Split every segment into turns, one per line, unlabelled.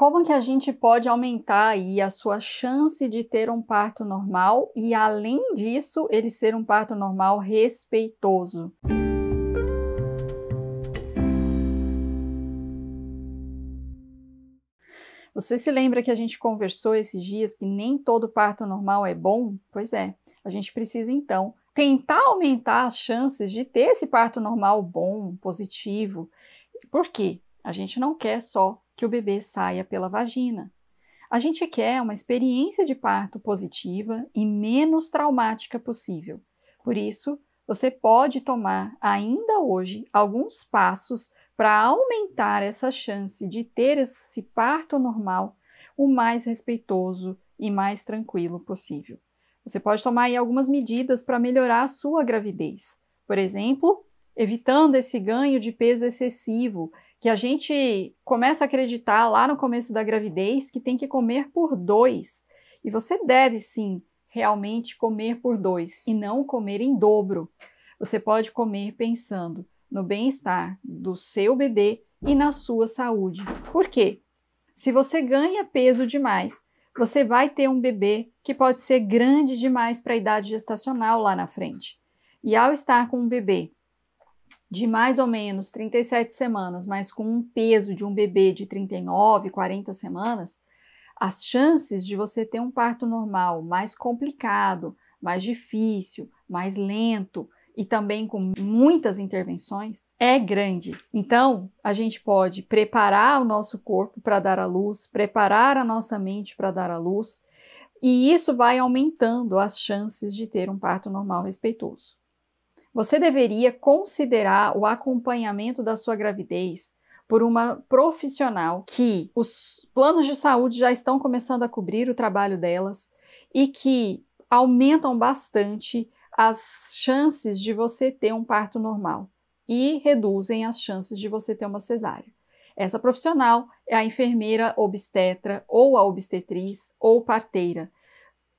Como que a gente pode aumentar aí a sua chance de ter um parto normal e além disso, ele ser um parto normal respeitoso? Você se lembra que a gente conversou esses dias que nem todo parto normal é bom? Pois é, a gente precisa então tentar aumentar as chances de ter esse parto normal bom, positivo. Por quê? A gente não quer só que o bebê saia pela vagina. A gente quer uma experiência de parto positiva e menos traumática possível. Por isso, você pode tomar ainda hoje alguns passos para aumentar essa chance de ter esse parto normal o mais respeitoso e mais tranquilo possível. Você pode tomar aí algumas medidas para melhorar a sua gravidez. Por exemplo, evitando esse ganho de peso excessivo, que a gente começa a acreditar lá no começo da gravidez que tem que comer por dois. E você deve sim realmente comer por dois e não comer em dobro. Você pode comer pensando no bem-estar do seu bebê e na sua saúde. Por quê? Se você ganha peso demais, você vai ter um bebê que pode ser grande demais para a idade gestacional lá na frente. E ao estar com um bebê de mais ou menos 37 semanas, mas com um peso de um bebê de 39, 40 semanas, as chances de você ter um parto normal mais complicado, mais difícil, mais lento, e também com muitas intervenções é grande. Então, a gente pode preparar o nosso corpo para dar à luz, preparar a nossa mente para dar à luz, e isso vai aumentando as chances de ter um parto normal respeitoso. Você deveria considerar o acompanhamento da sua gravidez por uma profissional que os planos de saúde já estão começando a cobrir o trabalho delas e que aumentam bastante as chances de você ter um parto normal e reduzem as chances de você ter uma cesárea. Essa profissional é a enfermeira obstetra ou a obstetriz ou parteira.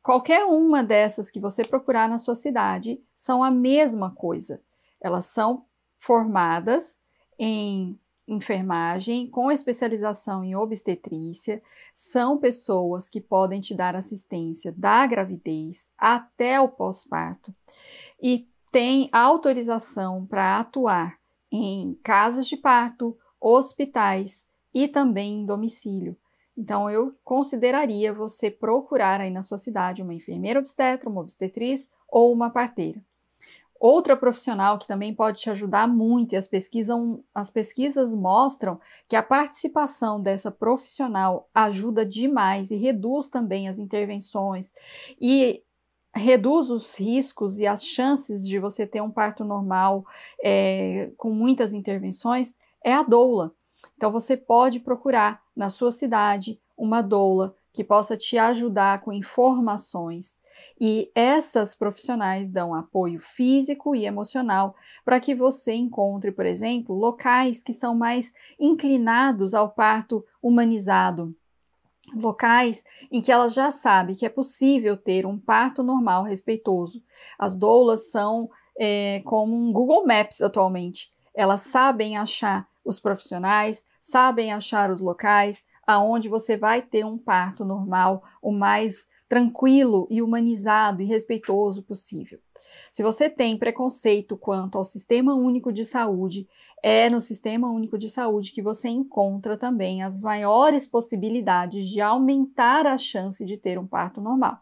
Qualquer uma dessas que você procurar na sua cidade são a mesma coisa. Elas são formadas em enfermagem com especialização em obstetrícia são pessoas que podem te dar assistência da gravidez até o pós-parto e têm autorização para atuar em casas de parto, hospitais e também em domicílio. Então, eu consideraria você procurar aí na sua cidade uma enfermeira obstetra, uma obstetriz ou uma parteira. Outra profissional que também pode te ajudar muito, e as, as pesquisas mostram que a participação dessa profissional ajuda demais e reduz também as intervenções e reduz os riscos e as chances de você ter um parto normal é, com muitas intervenções, é a doula. Então você pode procurar na sua cidade uma doula que possa te ajudar com informações e essas profissionais dão apoio físico e emocional para que você encontre, por exemplo, locais que são mais inclinados ao parto humanizado. Locais em que ela já sabe que é possível ter um parto normal respeitoso. As doulas são é, como um Google Maps atualmente. Elas sabem achar os profissionais, sabem achar os locais aonde você vai ter um parto normal, o mais tranquilo e humanizado e respeitoso possível. Se você tem preconceito quanto ao Sistema Único de Saúde, é no Sistema Único de Saúde que você encontra também as maiores possibilidades de aumentar a chance de ter um parto normal.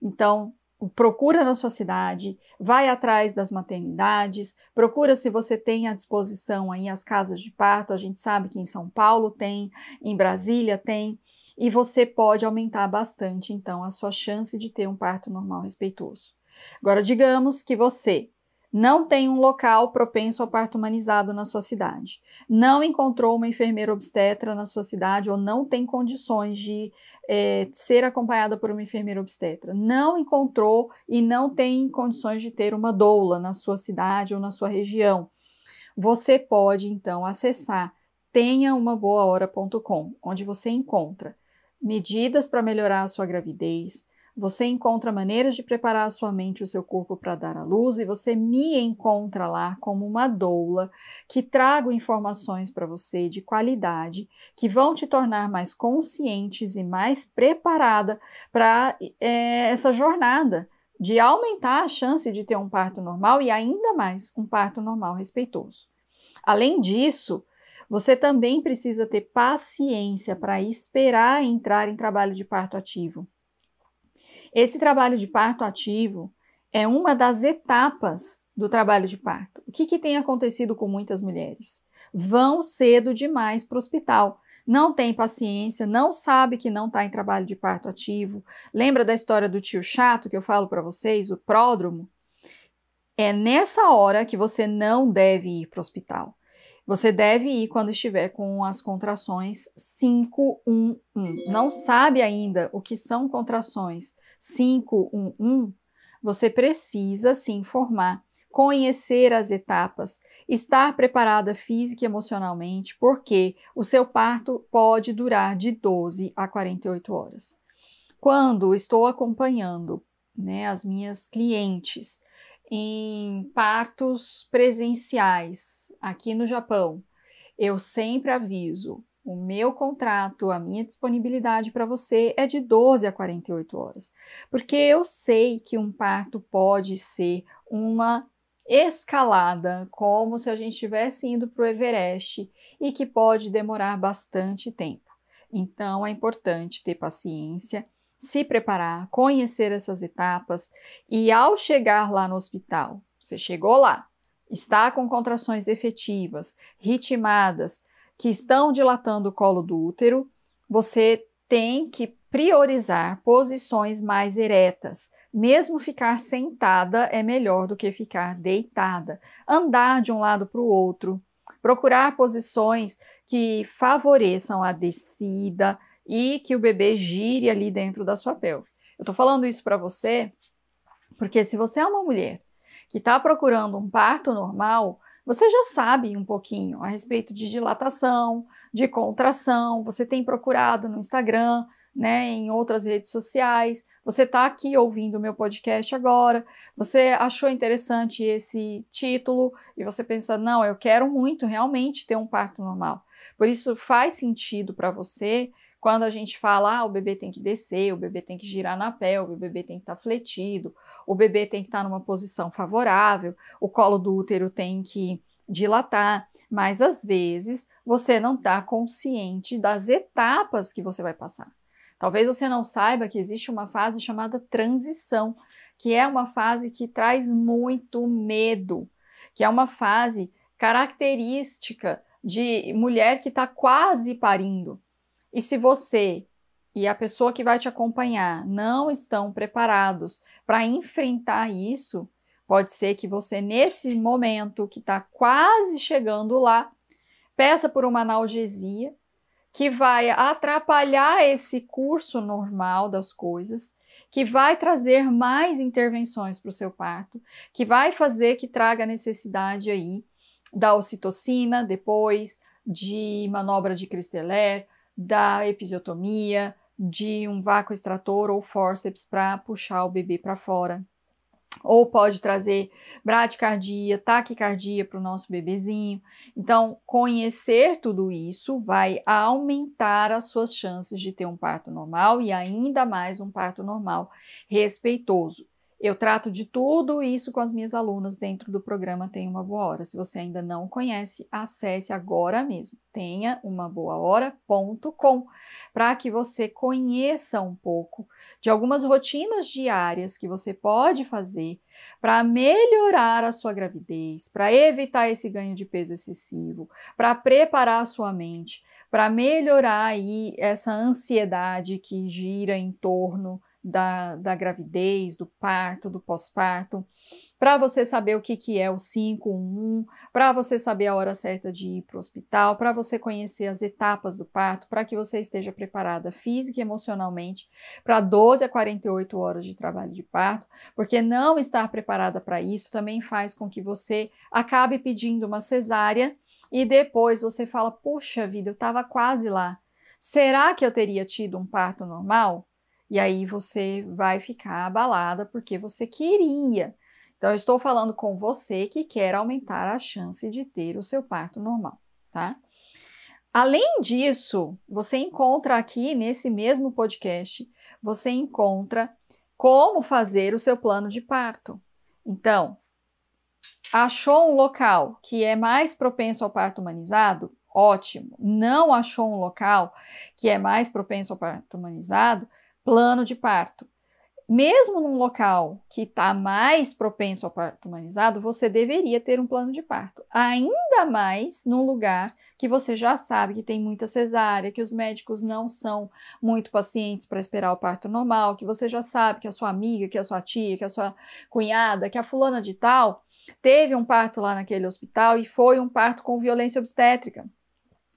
Então, procura na sua cidade, vai atrás das maternidades, procura se você tem à disposição aí as casas de parto. A gente sabe que em São Paulo tem, em Brasília tem e você pode aumentar bastante, então, a sua chance de ter um parto normal respeitoso. Agora, digamos que você não tem um local propenso ao parto humanizado na sua cidade, não encontrou uma enfermeira obstetra na sua cidade ou não tem condições de é, ser acompanhada por uma enfermeira obstetra, não encontrou e não tem condições de ter uma doula na sua cidade ou na sua região, você pode então acessar tenhaumaboahora.com, onde você encontra medidas para melhorar a sua gravidez, você encontra maneiras de preparar a sua mente e o seu corpo para dar à luz, e você me encontra lá como uma doula que trago informações para você de qualidade que vão te tornar mais conscientes e mais preparada para é, essa jornada de aumentar a chance de ter um parto normal e ainda mais um parto normal respeitoso. Além disso, você também precisa ter paciência para esperar entrar em trabalho de parto ativo. Esse trabalho de parto ativo é uma das etapas do trabalho de parto. O que, que tem acontecido com muitas mulheres? Vão cedo demais para o hospital, não tem paciência, não sabe que não está em trabalho de parto ativo. Lembra da história do tio chato que eu falo para vocês, o pródromo? É nessa hora que você não deve ir para o hospital. Você deve ir quando estiver com as contrações 511. Não sabe ainda o que são contrações 511? Você precisa se informar, conhecer as etapas, estar preparada física e emocionalmente, porque o seu parto pode durar de 12 a 48 horas. Quando estou acompanhando né, as minhas clientes em partos presenciais aqui no Japão, eu sempre aviso: o meu contrato, a minha disponibilidade para você é de 12 a 48 horas, porque eu sei que um parto pode ser uma escalada, como se a gente estivesse indo para o Everest e que pode demorar bastante tempo. Então é importante ter paciência se preparar, conhecer essas etapas e ao chegar lá no hospital, você chegou lá, está com contrações efetivas, ritmadas, que estão dilatando o colo do útero, você tem que priorizar posições mais eretas. Mesmo ficar sentada é melhor do que ficar deitada. Andar de um lado para o outro, procurar posições que favoreçam a descida, e que o bebê gire ali dentro da sua pelve. Eu estou falando isso para você porque se você é uma mulher que está procurando um parto normal, você já sabe um pouquinho a respeito de dilatação, de contração, você tem procurado no Instagram, né, em outras redes sociais, você está aqui ouvindo o meu podcast agora, você achou interessante esse título e você pensa, não, eu quero muito realmente ter um parto normal. Por isso faz sentido para você quando a gente fala, ah, o bebê tem que descer, o bebê tem que girar na pelve, o bebê tem que estar tá fletido, o bebê tem que estar tá numa posição favorável, o colo do útero tem que dilatar, mas às vezes você não está consciente das etapas que você vai passar. Talvez você não saiba que existe uma fase chamada transição, que é uma fase que traz muito medo, que é uma fase característica de mulher que está quase parindo. E se você e a pessoa que vai te acompanhar não estão preparados para enfrentar isso, pode ser que você, nesse momento que está quase chegando lá, peça por uma analgesia que vai atrapalhar esse curso normal das coisas, que vai trazer mais intervenções para o seu parto, que vai fazer que traga necessidade aí da ocitocina, depois de manobra de Cristeller, da episiotomia, de um vácuo extrator ou fórceps para puxar o bebê para fora. Ou pode trazer bradicardia, taquicardia para o nosso bebezinho. Então, conhecer tudo isso vai aumentar as suas chances de ter um parto normal e ainda mais um parto normal respeitoso. Eu trato de tudo isso com as minhas alunas dentro do programa Tenha uma Boa Hora. Se você ainda não conhece, acesse agora mesmo tenha uma boa hora.com para que você conheça um pouco de algumas rotinas diárias que você pode fazer para melhorar a sua gravidez, para evitar esse ganho de peso excessivo, para preparar a sua mente, para melhorar aí essa ansiedade que gira em torno da, da gravidez, do parto, do pós-parto, para você saber o que, que é o 511, para você saber a hora certa de ir para o hospital, para você conhecer as etapas do parto, para que você esteja preparada física e emocionalmente para 12 a 48 horas de trabalho de parto, porque não estar preparada para isso também faz com que você acabe pedindo uma cesárea e depois você fala: puxa vida, eu estava quase lá. Será que eu teria tido um parto normal? E aí você vai ficar abalada porque você queria. Então, eu estou falando com você que quer aumentar a chance de ter o seu parto normal, tá? Além disso, você encontra aqui nesse mesmo podcast, você encontra como fazer o seu plano de parto. Então, achou um local que é mais propenso ao parto humanizado? Ótimo. Não achou um local que é mais propenso ao parto humanizado? Plano de parto. Mesmo num local que está mais propenso ao parto humanizado, você deveria ter um plano de parto. Ainda mais num lugar que você já sabe que tem muita cesárea, que os médicos não são muito pacientes para esperar o parto normal, que você já sabe que a sua amiga, que a sua tia, que a sua cunhada, que a fulana de tal teve um parto lá naquele hospital e foi um parto com violência obstétrica.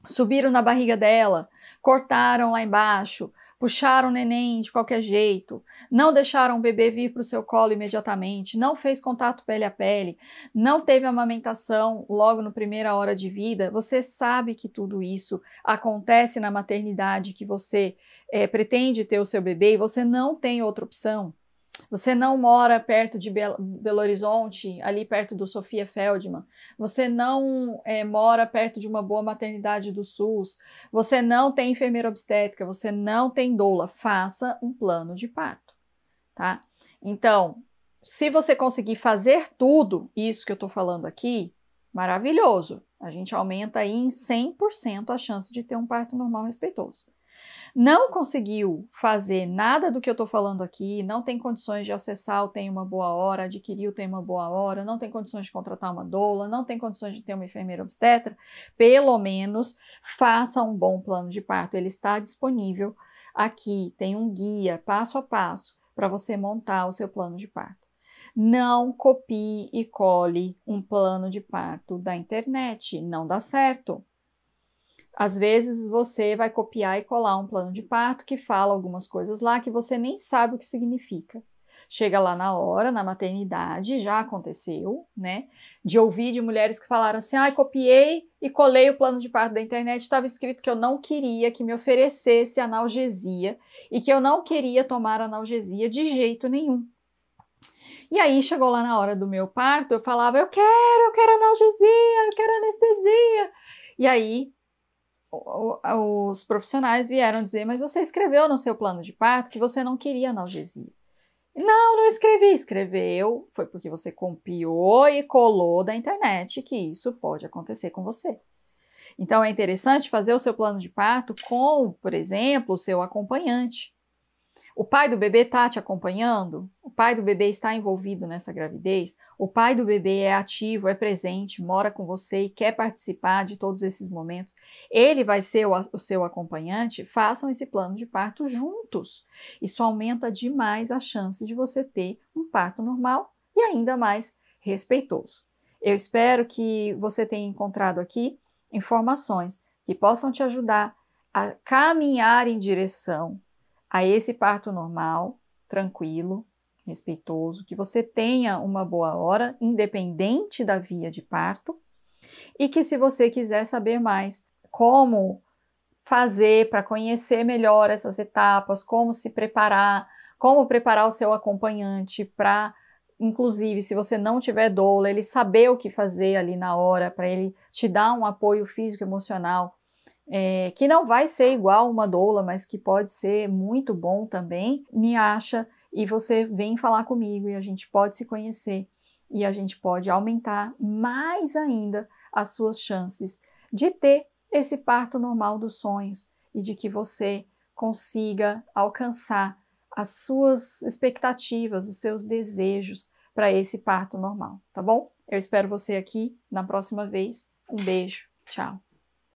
Subiram na barriga dela, cortaram lá embaixo, puxaram o neném de qualquer jeito, não deixaram o bebê vir para o seu colo imediatamente, não fez contato pele a pele, não teve amamentação logo na primeira hora de vida, você sabe que tudo isso acontece na maternidade que você é, pretende ter o seu bebê e você não tem outra opção. Você não mora perto de Belo, Horizonte, ali perto do Sofia Feldman. Você não é, mora perto de uma boa maternidade do SUS. Você não tem enfermeira obstétrica. Você não tem doula. Faça um plano de parto, tá? Então, se você conseguir fazer tudo isso que eu estou falando aqui, maravilhoso. A gente aumenta aí em 100% a chance de ter um parto normal respeitoso não conseguiu fazer nada do que eu estou falando aqui, não tem condições de acessar o Tem Uma Boa Hora, adquirir o Tem Uma Boa Hora, não tem condições de contratar uma doula, não tem condições de ter uma enfermeira obstetra, pelo menos faça um bom plano de parto. Ele está disponível aqui, tem um guia passo a passo para você montar o seu plano de parto. Não copie e cole um plano de parto da internet, não dá certo. Às vezes você vai copiar e colar um plano de parto que fala algumas coisas lá que você nem sabe o que significa. Chega lá na hora, na maternidade, já aconteceu, né? De ouvir de mulheres que falaram assim: ah, copiei e colei o plano de parto da internet, estava escrito que eu não queria que me oferecesse analgesia e que eu não queria tomar analgesia de jeito nenhum. E aí chegou lá na hora do meu parto, eu falava: eu quero, eu quero analgesia, eu quero anestesia. E aí os profissionais vieram dizer: Mas você escreveu no seu plano de parto que você não queria analgesia. Não, não escrevi. Escreveu, foi porque você copiou e colou da internet que isso pode acontecer com você. Então é interessante fazer o seu plano de parto com, por exemplo, o seu acompanhante. O pai do bebê está te acompanhando? O pai do bebê está envolvido nessa gravidez? O pai do bebê é ativo, é presente, mora com você e quer participar de todos esses momentos? Ele vai ser o, o seu acompanhante? Façam esse plano de parto juntos. Isso aumenta demais a chance de você ter um parto normal e ainda mais respeitoso. Eu espero que você tenha encontrado aqui informações que possam te ajudar a caminhar em direção a esse parto normal, tranquilo, respeitoso, que você tenha uma boa hora, independente da via de parto, e que se você quiser saber mais como fazer para conhecer melhor essas etapas, como se preparar, como preparar o seu acompanhante para inclusive se você não tiver doula, ele saber o que fazer ali na hora para ele te dar um apoio físico emocional é, que não vai ser igual uma doula, mas que pode ser muito bom também, me acha e você vem falar comigo e a gente pode se conhecer e a gente pode aumentar mais ainda as suas chances de ter esse parto normal dos sonhos e de que você consiga alcançar as suas expectativas, os seus desejos para esse parto normal, tá bom? Eu espero você aqui na próxima vez. Um beijo, tchau.